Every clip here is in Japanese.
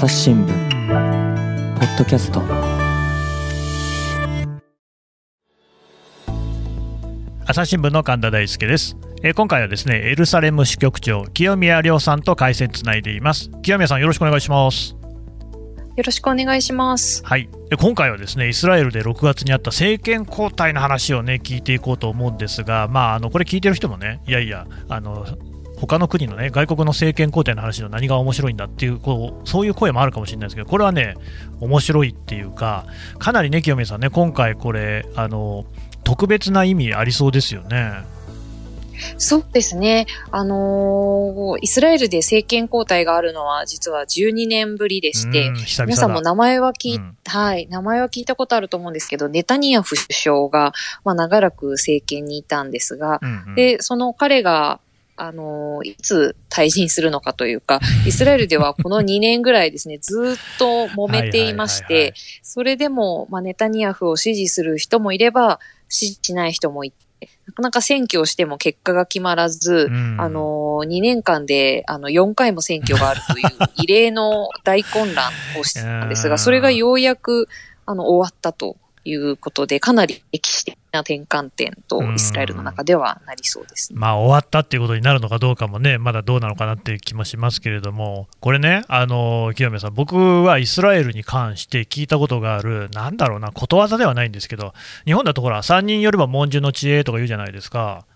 朝日新聞ポッドキャスト。朝日新聞の神田大輔です、えー今回はですねエルサレム支局長清宮亮さんと回線つないでいます。清宮さんよろしくお願いします。よろしくお願いします。はい。で今回はですねイスラエルで6月にあった政権交代の話をね聞いていこうと思うんですがまああのこれ聞いてる人もねいやいやあの他の国のね外国の政権交代の話の何が面白いんだっていうこうそういう声もあるかもしれないですけどこれはね面白いっていうかかなりね清宮さんね今回これあの特別な意味ありそうですよね。そうですね。あのーイスラエルで政権交代があるのは実は12年ぶりでして皆さんも名前は聞い、うんはい、名前は聞いたことあると思うんですけど、ネタニヤフ首相が、まあ、長らく政権にいたんですが、うんうんで、その彼が、あのーいつ退陣するのかというか、イスラエルではこの2年ぐらいですね、ずーっと揉めていましはいはいはいはいて、それでも、まあ、ネタニヤフを支持する人もいれば、支持しない人もいて、なかなか選挙をしても結果が決まらず、うん。あのー、2年間で、あの、4回も選挙があるという異例の大混乱をしてたんですうんが、それがようやく、あの、終わったということで、かなり歴史的な転換点とイスラエルの中ではなりそうですね。まあ、終わったっていうことになるのかどうかもね、まだどうなのかなっていう気もしますけれども、これね、あの清宮さん、僕はイスラエルに関して聞いたことがある、なんだろうな、ことわざではないんですけど、日本だとほら、3人よれば文殊の知恵とか言うじゃないですか。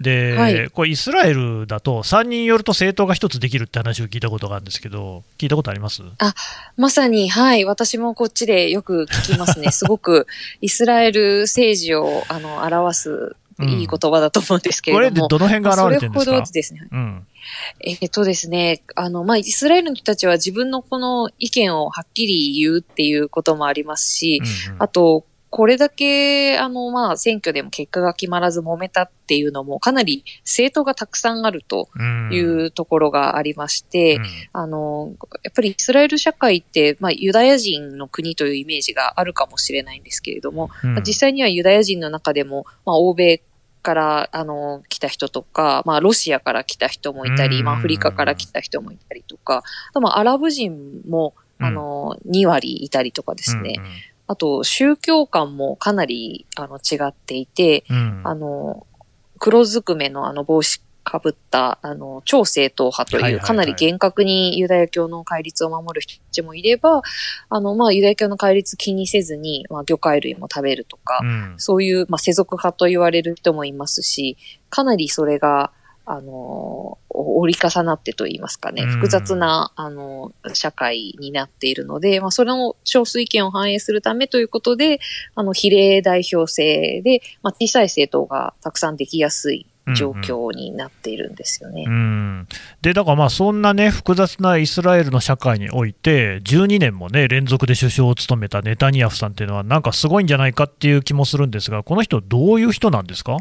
で、はいこれイスラエルだと3人よると政党が1つできるって話を聞いたことがあるんですけど、聞いたことあります？まさに、はい、私もこっちでよく聞きますね。すごくイスラエル政治を、あの、表すいい言葉だと思うんですけこれれども。でどの辺が現れてるんですか？それほどですね。うん。えっとですね、あの、まあ、イスラエルの人たちは自分のこの意見をはっきり言うっていうこともありますし、うんうんあと、これだけ、あの、まあ、選挙でも結果が決まらず揉めたっていうのも、かなり政党がたくさんあるとうん。いうところがありまして、うん。あの、やっぱりイスラエル社会って、まあ、ユダヤ人の国というイメージがあるかもしれないんですけれども、うん。まあ実際にはユダヤ人の中でも、まあ、欧米から、あの、来た人とか、まあ、ロシアから来た人もいたり、うん。まあ、アフリカから来た人もいたりとか、まあ、アラブ人も、あの、2割いたりとかですね。あと、宗教観もかなり、あの、違っていて、うん。うんあの、黒ずくめのあの帽子かぶった、あの、超正統派という、かなり厳格にユダヤ教の戒律を守る人たちもいれば、あの、まあ、ユダヤ教の戒律気にせずに、まあ、魚介類も食べるとか、うん。そういう、まあ、世俗派と言われる人もいますし、かなりそれが、あの、折り重なってと言いますかね、うん。複雑な、あの、社会になっているので、まあ、それの少数意見を反映するためということで、あの、比例代表制で、まあ、小さい政党がたくさんできやすい状況になっているんですよね。うん、でだからまあそんなね複雑なイスラエルの社会において12年もね連続で首相を務めたネタニヤフさんっていうのはなんかすごいんじゃないかっていう気もするんですがこの人どういう人なんですか？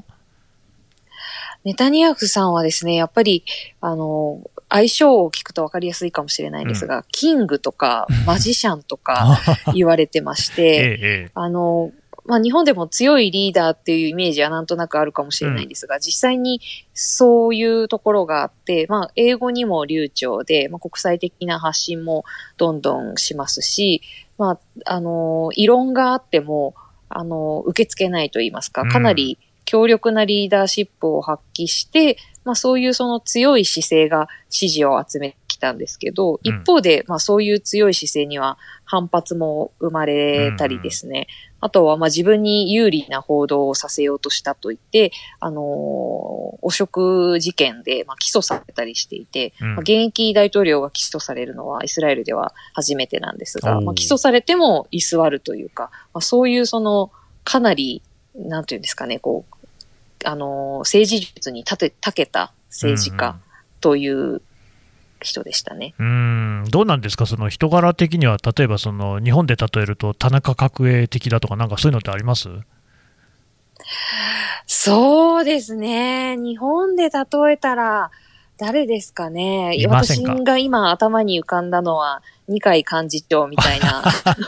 ネタニヤフさんはですね、やっぱり、あの、相性を聞くと分かりやすいかもしれないんですが、キングとかマジシャンとか 言われてましえて、ええ。あの、まあ、日本でも強いリーダーっていうイメージはなんとなくあるかもしれないんですが、実際にそういうところがあって、まあ、英語にも流暢で、まあ、国際的な発信もどんどんしますし、まあ、あの、異論があっても、あの、受け付けないと言いますか、かなり強力なリーダーシップを発揮して、まあそういうその強い姿勢が支持を集めてきたんですけど、うん。一方で、まあそういう強い姿勢には反発も生まれたりですね。あとはまあ自分に有利な報道をさせようとしたと言って、あのー汚職事件でまあ起訴されたりしていて、うん。まあ現役大統領が起訴されるのはイスラエルでは初めてなんですが、まあ、起訴されても居座るというか、まあ、そういうそのかなり、なんていうんですかね、こう、あのー政治術に立て、長けた政治家という人でしたね。うんどうなんですか、その人柄的には、例えばその日本で例えると、田中角栄的だとか、なんかそういうのってあります？そうですね。日本で例えたら、誰ですかね？か？私が今頭に浮かんだのは、二階幹事長みたいな、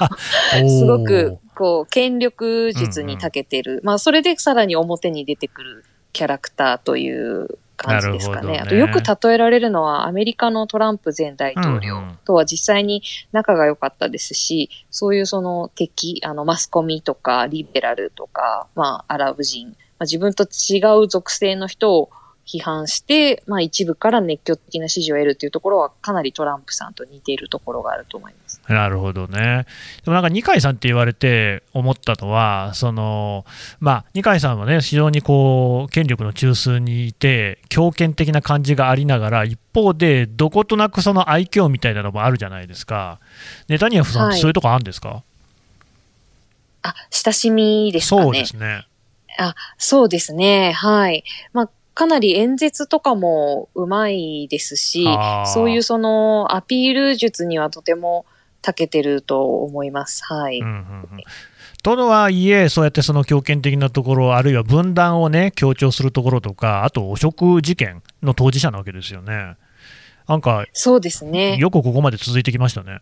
すごく、こう、権力術に長けてる。まあ、それでさらに表に出てくるキャラクターという感じですかね。ね。あとよく例えられるのはアメリカのトランプ前大統領とは実際に仲が良かったですし、そういうその敵、あのマスコミとかリベラルとか、まあアラブ人、まあ、自分と違う属性の人を批判して、まあ一部から熱狂的な支持を得るというところはかなりトランプさんと似ているところがあると思います。なるほどね。でもなんか二階さんって言われて思ったのは、そのまあ、二階さんはね、非常にこう権力の中枢にいて、強権的な感じがありながら、一方で、どことなくその愛嬌みたいなのもあるじゃないですか。ネタニヤフさんってはいそういうとこあるんですか、あ、親しみですかね。そうですね。あ、そうですね。はい。まあ、かなり演説とかもうまいですしそういうそのアピール術にはとても長けてると思います。はい。うんうんうんとはいえ、そうやってその強権的なところ、あるいは分断をね、強調するところとか、あと汚職事件の当事者なわけですよね。なんか、そうですね。よくここまで続いてきましたね。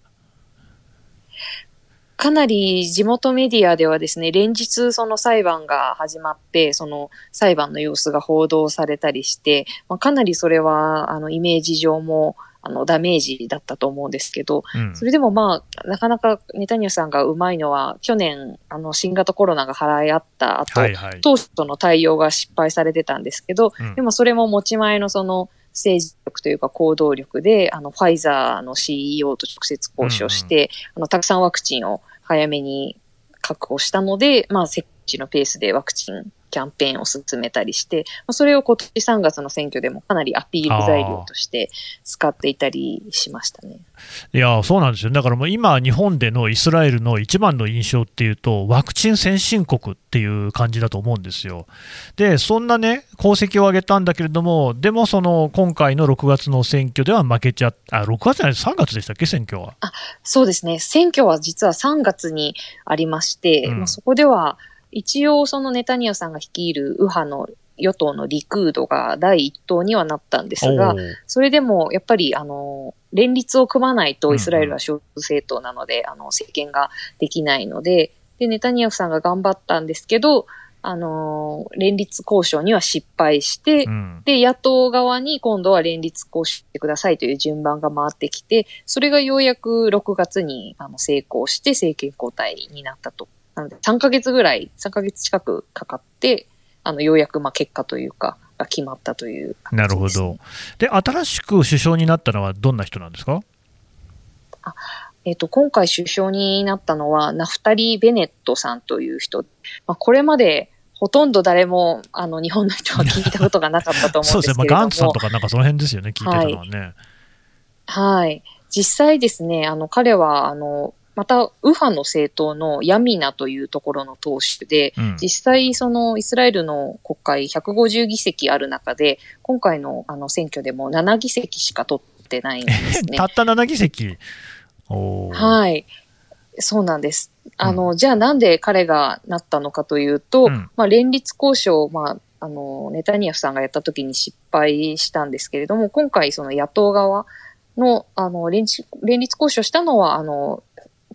かなり地元メディアではですね、連日その裁判が始まって、その裁判の様子が報道されたりして、まあ、かなりそれはあのイメージ上もあのダメージだったと思うんですけど、うんそれでもまあ、なかなかネタニヤフさんがうまいのは、去年、あの、新型コロナが払い合った後、はいはい。当初の対応が失敗されてたんですけど、うんでもそれも持ち前のその政治力というか行動力で、あの、ファイザーの CEO と直接交渉して、あの、たくさんワクチンを早めに確保したので、まあ、設置のペースでワクチンキャンペーンを進めたりして、まあ、それを今年3月の選挙でもかなりアピール材料として使っていたりしましたね。いや、そうなんですよ。だからもう今、日本でのイスラエルの一番の印象っていうと、ワクチン先進国っていう感じだと思うんですよ。で、そんなね、功績を上げたんだけれども、でもその今回の6月の選挙では負けちゃあ、6月じゃない、3月でしたっけ、選挙は。そうですね。選挙は実は3月にありまして、うんまあ、そこでは一応そのネタニヤフさんが率いる右派の与党のリクードが第一党にはなったんですが、それでもやっぱりあの、連立を組まないうんうん。とイスラエルは少数政党なので、あの、政権ができないので、で、ネタニヤフさんが頑張ったんですけど、あの、連立交渉には失敗して、うん。で、野党側に今度は連立交渉してくださいという順番が回ってきて、それがようやく6月にあの成功して政権交代になったと。なので、3ヶ月ぐらい、3ヶ月近くかかって、あの、ようやくまあ結果というか、が決まったという感じな。るほど。で、新しく首相になったのはどんな人なんですか？えっ、と、今回首相になったのは、ナフタリー・ベネットさんという人。まあ、これまで、ほとんど誰も、あの、日本の人は聞いたことがなかったと思そうですね、まあ、うんですけれども。ガンツさんとかなんかその辺ですよね、聞いてたのはね。はい。実際ですね、あの、彼は、あの、また、右派の政党のヤミナというところの党首で、うん実際、その、イスラエルの国会150議席ある中で、今回の、あの、選挙でも7議席しか取ってないんですね た。った7議席？はい。そうなんです。あの、じゃあなんで彼がなったのかというと、うんまあ、連立交渉、まあ、あの、ネタニヤフさんがやった時に失敗したんですけれども、今回その野党側の、あの、連立、連立交渉したのは、あの、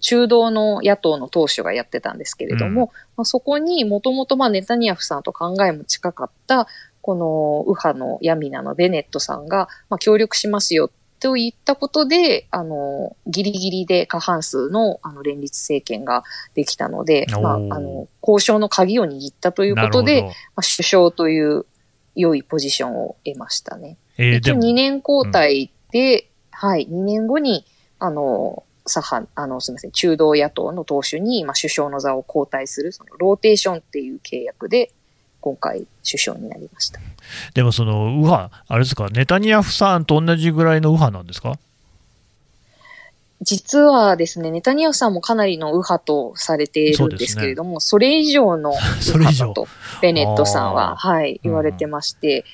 中道の野党の党首がやってたんですけれども、うん。まあ、そこにもともとまあネタニヤフさんと考えも近かった、この右派のヤミナのベネットさんが、まあ、協力しますよと言ったことで、あの、ギリギリで過半数のあの連立政権ができたので、まあ、あの、交渉の鍵を握ったということで、まあ、首相という良いポジションを得ましたね。一応えーでも2年交代で、はい、2年後に、あの、左派、あの、すみません、中道野党の党首に、まあ、首相の座を交代する、その、ローテーションっていう契約で、今回、首相になりました。でもその右派、あれですか、ネタニヤフさんと同じぐらいの右派なんですか？実はですね、ネタニヤフさんもかなりの右派とされているんですけれども、そ,、れ以上の それ以上右派だと、ベネットさんは、あはい、言われてまして、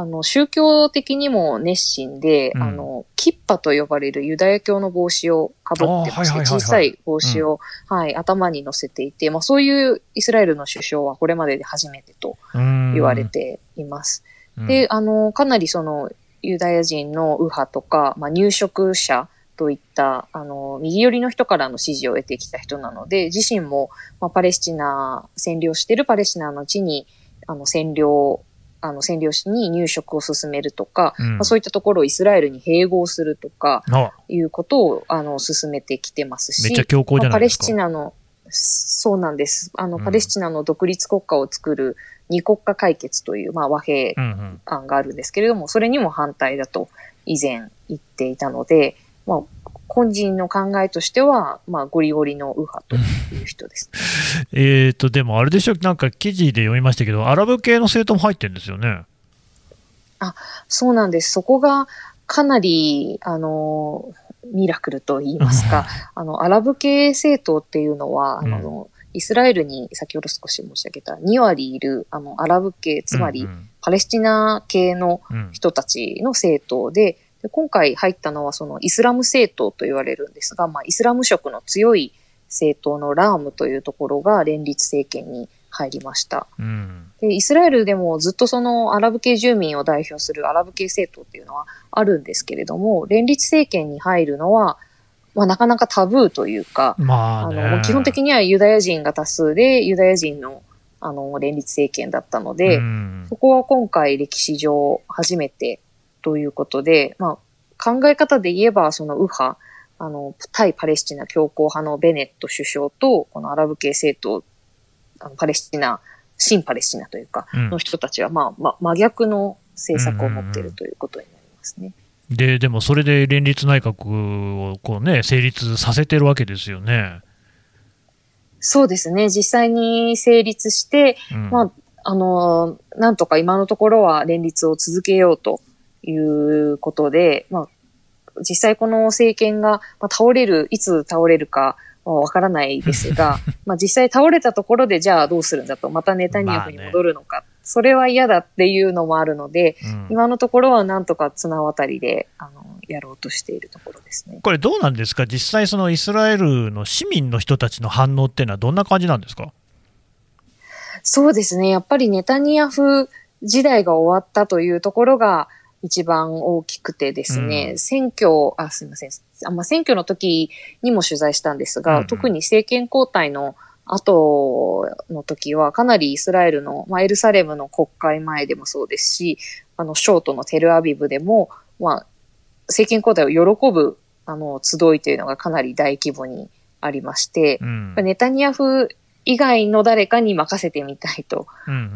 あの、宗教的にも熱心で、うん。あの、キッパと呼ばれるユダヤ教の帽子をかぶってまして、あーはいはいはいはい。小さい帽子を、はい、頭に乗せていて、まあそういうイスラエルの首相はこれまでで初めてと言言われ、ています。うん。で、あの、かなりその、ユダヤ人の右派とか、まあ、入植者といった、あの、右寄りの人からの支持を得てきた人なので、自身も、まあ、パレスチナ、占領しているパレスチナの地に、あの、占領あの占領地に入植を進めるとか、うんまあ、そういったところをイスラエルに併合するとか、あいうことを、あの、進めてきてますし、めっちゃ強硬じゃまあパレスないですか。チナの、そうなんです。あの、うんパレスチナの独立国家を作る二国家解決という、まあ、和平うんうん案があるんですけれども、それにも反対だと以前言っていたので、まあ、本人の考えとしては、まあ、ゴリゴリの右派という人です。えーと、でもあれでしょ、なんか記事で読みましたけど、アラブ系の政党も入ってるんですよね。そうなんです。そこがかなり、あの、ミラクルと言いますか、あの、アラブ系政党っていうのは、あの、イスラエルに先ほど少し申し上げた2割いる、あの、アラブ系、つまりうんパレスチナ系のうんうん人たちの政党で、で今回入ったのはそのイスラム政党と言われるんですが、まあ、イスラム色の強い政党のラームというところが連立政権に入りました。うん。で、イスラエルでもずっとそのアラブ系住民を代表するアラブ系政党っていうのはあるんですけれども、連立政権に入るのは、まあ、なかなかタブーというか、まあね、あの、基本的にはユダヤ人が多数で、ユダヤ人の、あの、連立政権だったので、うん。そこは今回歴史上初めてということで、まあ、考え方で言えば、その右派、あの、対パレスチナ強硬派のベネット首相と、このアラブ系政党、あのパレスチナ、新パレスチナというか、うんの人たちは、まあ、ま、真逆の政策を持っているということになりますね。で、でもそれで連立内閣をこうね、成立させてるわけですよね。そうですね。実際に成立して、うんまあ、あの、なんとか今のところは連立を続けようということで、まあ、実際この政権が、まあ、倒れる、いつ倒れるかはわからないですが、まあ実際倒れたところでじゃあどうするんだと、またネタニヤフに戻るのか、それは嫌だっていうのもあるので、うん今のところはなんとか綱渡りで、あの、やろうとしているところですね。これどうなんですか、実際、そのイスラエルの市民の人たちの反応っていうのはどんな感じなんですか？そうですね。やっぱりネタニヤフ時代が終わったというところが一番大きくてですね、うん。選挙、あ、すみません。あまあ、選挙の時にも取材したんですが、うんうん。特に政権交代の後の時はかなりイスラエルの、まあ、エルサレムの国会前でもそうですし、あの、ショートのテルアビブでも、まあ、政権交代を喜ぶ、あの、集いというのがかなり大規模にありまして、うん。ネタニヤフ以外の誰かに任せてみたいと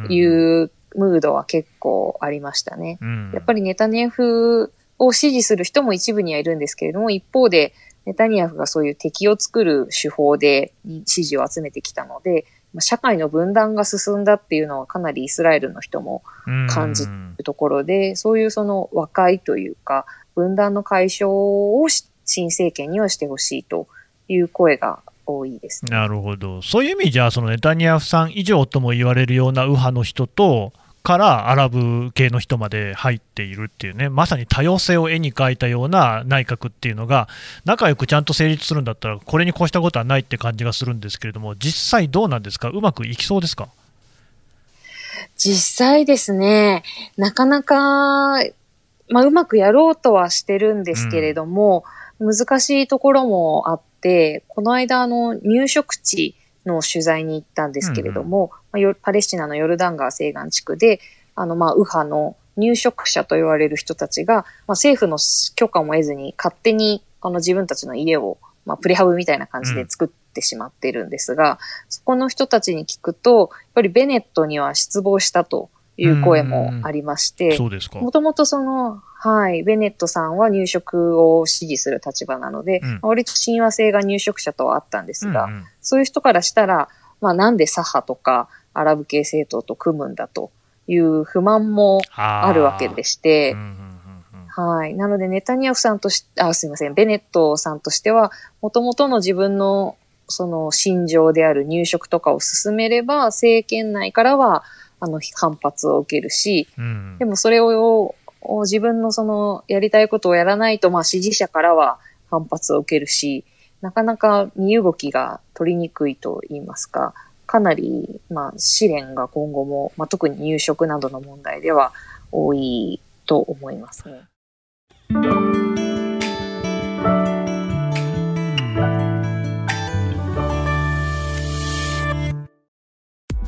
いうムードは結構ありましたね。うんやっぱりネタニヤフを支持する人も一部にはいるんですけれども、一方でネタニヤフがそういう敵を作る手法で支持を集めてきたので、まあ社会の分断が進んだっていうのはかなりイスラエルの人も感じうんところで、そういうその和解というか、分断の解消をし新政権にはしてほしいという声が多いですね。なるほど、そういう意味じゃ、そのネタニヤフさん以上とも言われるような右派の人と、からアラブ系の人まで入っているっていうね、まさに多様性を絵に描いたような内閣っていうのが、仲良くちゃんと成立するんだったら、これに越したことはないって感じがするんですけれども、実際どうなんですか、うまくいきそうですか？実際ですね、なかなか、まあ、うまくやろうとはしてるんですけれども、難しいところもあって、この間、あの、入植地の取材に行ったんですけれども、まあよパレスチナのヨルダン川西岸地区で、あの、まあ、右派の入植者と言われる人たちが、まあ、政府の許可も得ずに勝手に、あの、自分たちの家を、まあ、プレハブみたいな感じで作ってしまってるんですが、そこの人たちに聞くと、やっぱりベネットには失望したという声もありまして、そうですか。もともとその、はい、ベネットさんは入植を支持する立場なので、うん。割と親和性が入植者とはあったんですが、うんうん。そういう人からしたら、まあなんで左派とかアラブ系政党と組むんだという不満もあるわけでして、うんうんうんうん。はい。なので、ネタニヤフさんとし、あ、すいません、ベネットさんとしては、もともとの自分の、その、心情である入植とかを進めれば、政権内からは、あの、反発を受けるし、うんでもそれを、を自分のその、やりたいことをやらないと、まあ、支持者からは反発を受けるし、なかなか身動きが取りにくいと言いますか、かなり、まあ、試練が今後も、まあ、特に入植などの問題では多いと思いますね。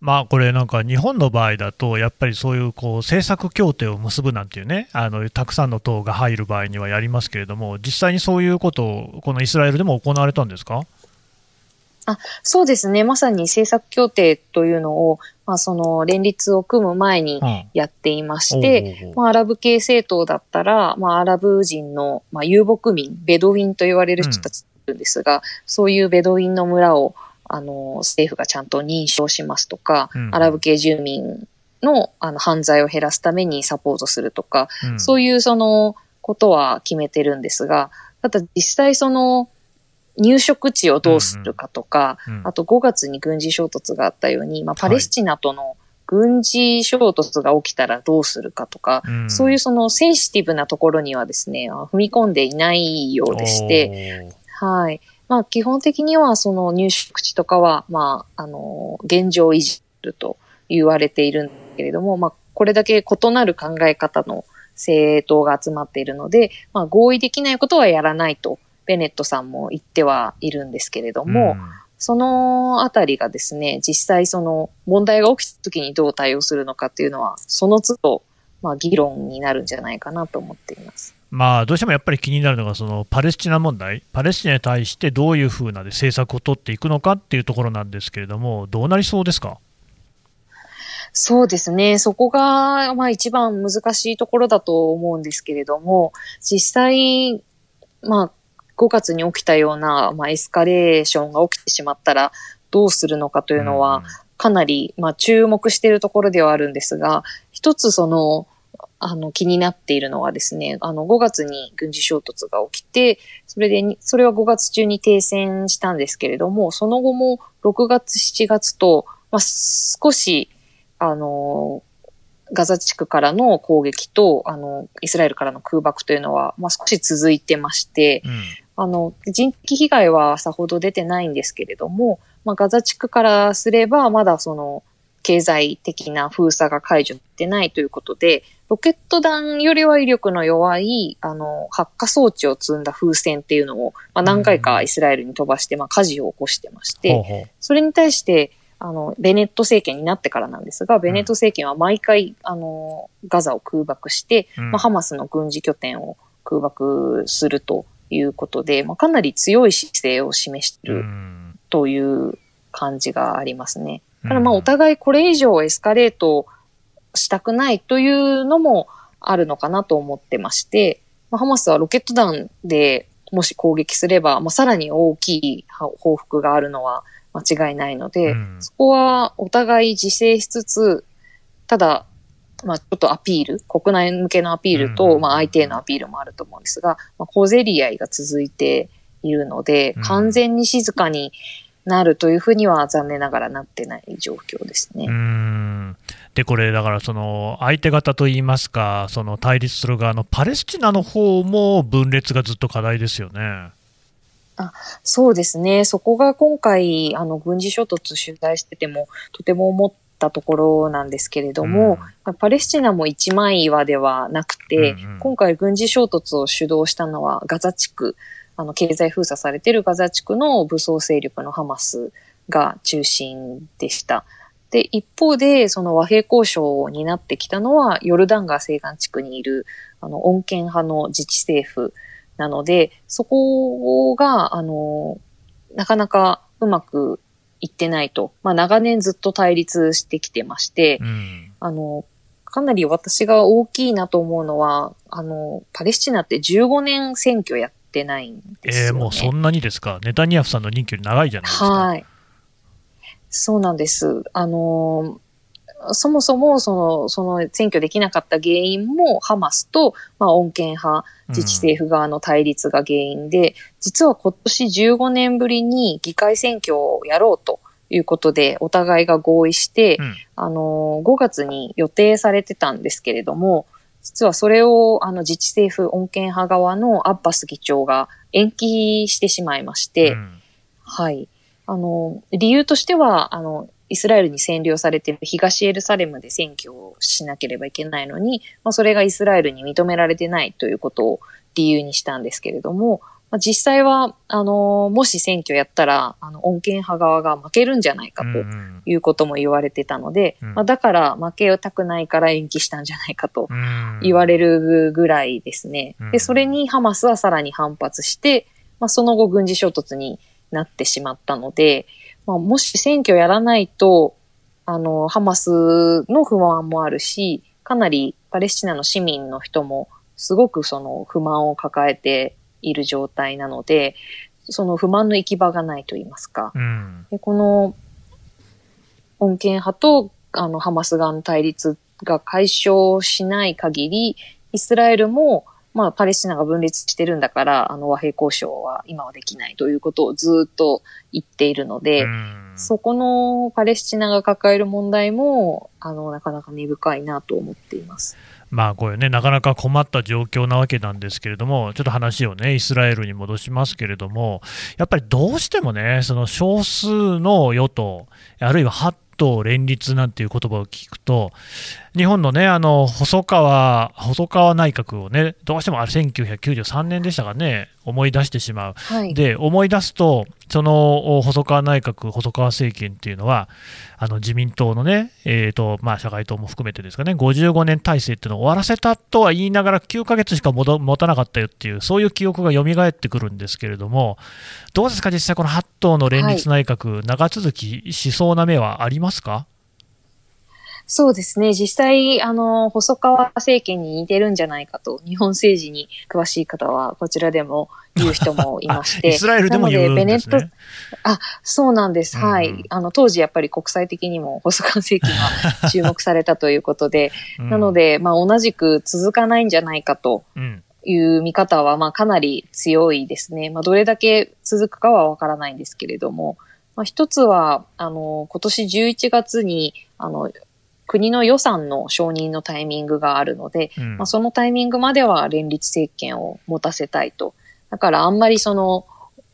まあこれなんか日本の場合だと、やっぱりそういうこう政策協定を結ぶなんていうね、あのたくさんの党が入る場合にはやりますけれども、実際にそういうことを、このイスラエルでも行われたんですか？あそうですね。まさに政策協定というのを、まあ、その連立を組む前にやっていまして、うんまあ、アラブ系政党だったら、まあ、アラブ人の、まあ、遊牧民、ベドウィンと言われる人たちですが、そういうベドウィンの村を、あの、政府がちゃんと認証しますとか、うんアラブ系住民のあの犯罪を減らすためにサポートするとか、うん。そういうそのことは決めてるんですが、ただ実際その入植地をどうするかとか、うんあと5月に軍事衝突があったように、まあ、パレスチナとの軍事衝突が起きたらどうするかとか、うん。そういうそのセンシティブなところにはですね、あ踏み込んでいないようでして、はい。まあ基本的にはその入植地とかは、まあ、あの、現状維持すると言われているんだけれども、まあこれだけ異なる考え方の政党が集まっているので、まあ合意できないことはやらないと、ベネットさんも言ってはいるんですけれども、そのあたりがですね、実際その問題が起きた時にどう対応するのかっていうのは、その都度、まあ議論になるんじゃないかなと思っています。まあ、どうしてもやっぱり気になるのが、そのパレスチナ問題、パレスチナに対してどういうふうなで政策を取っていくのかっていうところなんですけれども、どうなりそうですか？そうですね。そこが、まあ一番難しいところだと思うんですけれども、実際、まあ5月に起きたような、まあエスカレーションが起きてしまったらどうするのかというのは、かなり、まあ注目しているところではあるんですが、一つその、あの気になっているのはですね、あの5月に軍事衝突が起きて、それでに、それは5月中に停戦したんですけれども、その後も6月、7月と、まあ少し、あの、ガザ地区からの攻撃と、あの、イスラエルからの空爆というのは、まあ、少し続いてまして、うん。あの、人的被害はさほど出てないんですけれども、まあ、ガザ地区からすれば、まだその、経済的な封鎖が解除してないということで、ロケット弾よりは威力の弱い、あの、発火装置を積んだ風船っていうのを、まあ、何回かイスラエルに飛ばして、まあ、火事を起こしてまして、それに対して、あの、ベネット政権になってからなんですが、ベネット政権は毎回、あの、ガザを空爆して、うん。まあ、ハマスの軍事拠点を空爆するということで、まあ、かなり強い姿勢を示しているうん。という感じがありますね。うん。ただまあ、お互いこれ以上エスカレートしたくないというのもあるのかなと思ってまして、まあ、ハマスはロケット弾でもし攻撃すれば、まあ、さらに大きい報復があるのは間違いないので、うん。そこはお互い自制しつつ、ただ、まあ、ちょっとアピール、国内向けのアピールと、うん。まあ、相手へのアピールもあると思うんですが、まあ、小競り合いが続いているのでうん、完全に静かになるというふうには残念ながらなってない状況ですね。うんでこれ、だからその相手方といいますか、その対立する側のパレスチナの方も分裂がずっと課題ですよね。そうですね。そこが今回、あの、軍事衝突取材してても、とても思ったところなんですけれども、パレスチナも一枚岩ではなくて、うんうん今回軍事衝突を主導したのはガザ地区、あの、経済封鎖されているガザ地区の武装勢力のハマスが中心でした。で、一方で、その和平交渉を担ってきたのは、ヨルダン川西岸地区にいる、あの、穏健派の自治政府なので、そこが、あの、なかなかうまくいってないと。まあ、長年ずっと対立してきてまして、うんあの、かなり私が大きいなと思うのは、あの、パレスチナって15年選挙やってないんですよ、ね。えーもうそんなにですか、ネタニヤフさんの任期より長いじゃないですか。はい。そうなんです。あの、そもそも、その、その選挙できなかった原因も、ハマスと、まあ、穏健派、自治政府側の対立が原因で、実は今年15年ぶりに議会選挙をやろうということで、お互いが合意して、うんあの、5月に予定されてたんですけれども、実はそれを、あの、自治政府穏健派側のアッバス議長が延期してしまいまして、うんはい。あの、理由としては、あの、イスラエルに占領されている東エルサレムで選挙をしなければいけないのに、まあ、それがイスラエルに認められてないということを理由にしたんですけれども、まあ、実際は、あの、もし選挙やったら、あの、穏健派側が負けるんじゃないかということも言われてたので、うん。まあ、だから負けたくないから延期したんじゃないかと言われるぐらいですね。で、それにハマスはさらに反発して、まあ、その後軍事衝突になってしまったので、まあ、もし選挙やらないと、あの、ハマスの不安もあるし、かなりパレスチナの市民の人もすごくその不満を抱えている状態なので、その不満の行き場がないと言いますか。うん、でこの、穏健派とあのハマス側の対立が解消しない限り、イスラエルも、まあ、パレスチナが分裂してるんだから、あの和平交渉は今はできないということをずっと言っているので、うん、そこのパレスチナが抱える問題も、あの、なかなか根深いなと思っています。まあこれね、なかなか困った状況なわけなんですけれども、ちょっと話をね、イスラエルに戻しますけれども、やっぱりどうしてもね、その少数の与党、あるいは8党連立なんていう言葉を聞くと、日本のね、あの細川、細川内閣をね、どうしてもあれ1993年でしたかね、思い出してしまう。はい、で、思い出すと、その細川内閣、細川政権っていうのは、あの自民党のね、えーとまあ、社会党も含めてですかね、55年体制っていうのを終わらせたとは言いながら、9ヶ月しか持たなかったよっていう、そういう記憶が蘇ってくるんですけれども、どうですか、実際、この8党の連立内閣、はい、長続きしそうな目はありますか？そうですね。実際、あの、細川政権に似てるんじゃないかと、日本政治に詳しい方は、こちらでも言う人も いまして。イスラエルでも言うんですね。ベネット、あ、そうなんです。うん、はい。あの、当時やっぱり国際的にも細川政権が注目されたということで、うん、なので、まあ、同じく続かないんじゃないかと。いう見方は、まあ、かなり強いですね。まあ、どれだけ続くかはわからないんですけれども、まあ、一つは、あの、今年11月に、あの、国の予算の承認のタイミングがあるので、うん、まあ、そのタイミングまでは連立政権を持たせたいと。だからあんまりその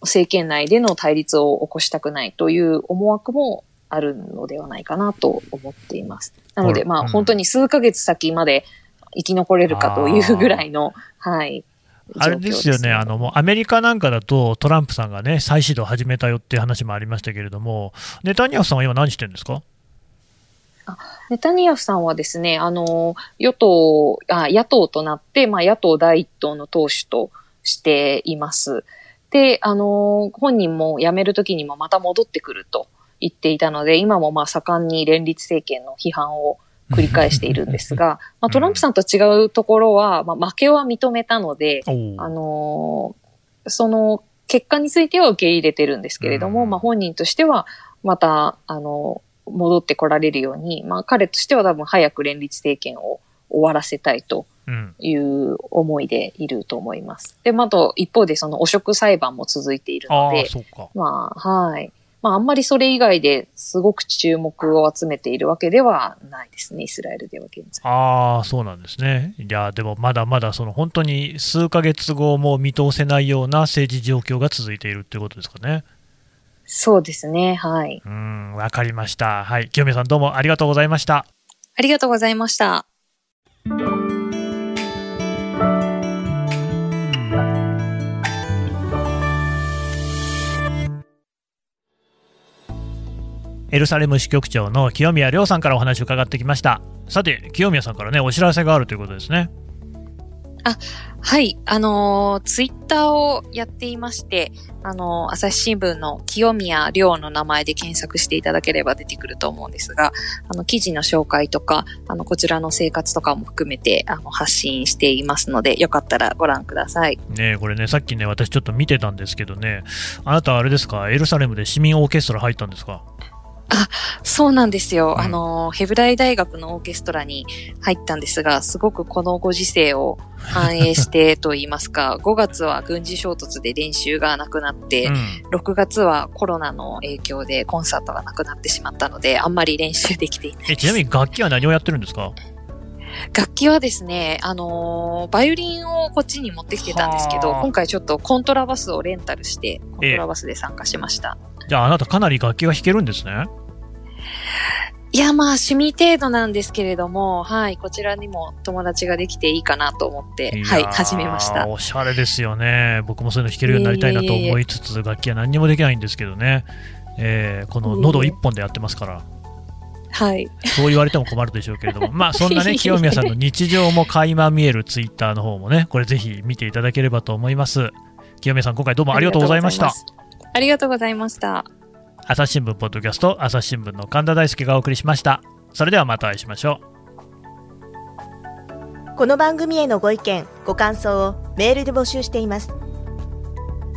政権内での対立を起こしたくないという思惑もあるのではないかなと思っています。なので、まあ、本当に数ヶ月先まで生き残れるかというぐらいの、はい。あれですよね、あのもうアメリカなんかだと、トランプさんがね、再始動を始めたよっていう話もありましたけれども、ネタニヤフさんは今、何してるんですか？あネタニヤフさんはですね、あの、与党、あ野党となって、まあ、野党第一党の党首としています。で、あの、本人も辞めるときにもまた戻ってくると言っていたので、今もまあ盛んに連立政権の批判を繰り返しているんですが、まあ、トランプさんと違うところは、まあ、負けは認めたので、あの、その結果については受け入れてるんですけれども、まあ、本人としては、また、あの、戻ってこられるように、まあ彼としては多分早く連立政権を終わらせたいという思いでいると思います。で、まあ、と一方でその汚職裁判も続いているので、まあ、はい。まあ、あんまりそれ以外ですごく注目を集めているわけではないですね、イスラエルでは現在。ああ、そうなんですね。いや、でもまだまだその本当に数ヶ月後も見通せないような政治状況が続いているということですかね。そうですね。はい。うん、わかりました。はい。清宮さんどうもありがとうございました。ありがとうございました。エルサレム支局長の清宮亮さんからお話を伺ってきました。さて、清宮さんからね、お知らせがあるということですね。あ、はい。あのー、ツイッターをやっていまして、あの、朝日新聞の清宮亮の名前で検索していただければ出てくると思うんですが、あの、記事の紹介とか、あの、こちらの生活とかも含めて、あの、発信していますので、よかったらご覧ください。ねこれね、さっきね、私ちょっと見てたんですけどね、あなたあれですか、エルサレムで市民オーケストラ入ったんですか？あ、そうなんですよ。うん、あの、ヘブライ大学のオーケストラに入ったんですが、すごくこのご時世を反映してと言いますか、5月は軍事衝突で練習がなくなって、うん、6月はコロナの影響でコンサートがなくなってしまったので、あんまり練習できていないえ、ちなみに楽器は何をやってるんですか？楽器はですね、あのー、バイオリンをこっちに持ってきてたんですけど、今回ちょっとコントラバスをレンタルして、コントラバスで参加しました。じゃあ、あなたかなり楽器が弾けるんですね。いや、まあ、趣味程度なんですけれども、はい、こちらにも友達ができていいかなと思って、はい、始めました。おしゃれですよね。僕もそういうの弾けるようになりたいなと思いつつ、楽器は何にもできないんですけどね。えーこの喉一本でやってますから、はい。そう言われても困るでしょうけれども、まあそんなね、清宮さんの日常も垣間見えるツイッターの方もね、これぜひ見ていただければと思います。清宮さん、今回どうもありがとうございました。ありがとうございました。朝日新聞ポッドキャスト、朝日新聞の神田大輔がお送りしました。それではまたお会いしましょう。この番組へのご意見、ご感想をメールで募集しています。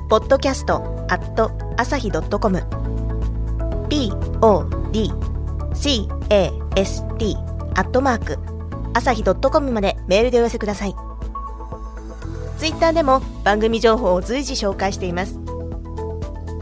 podcast at 朝日 .com p o d c a s t アットマーク朝日 .com までメールでお寄せください。ツイッターでも番組情報を随時紹介しています。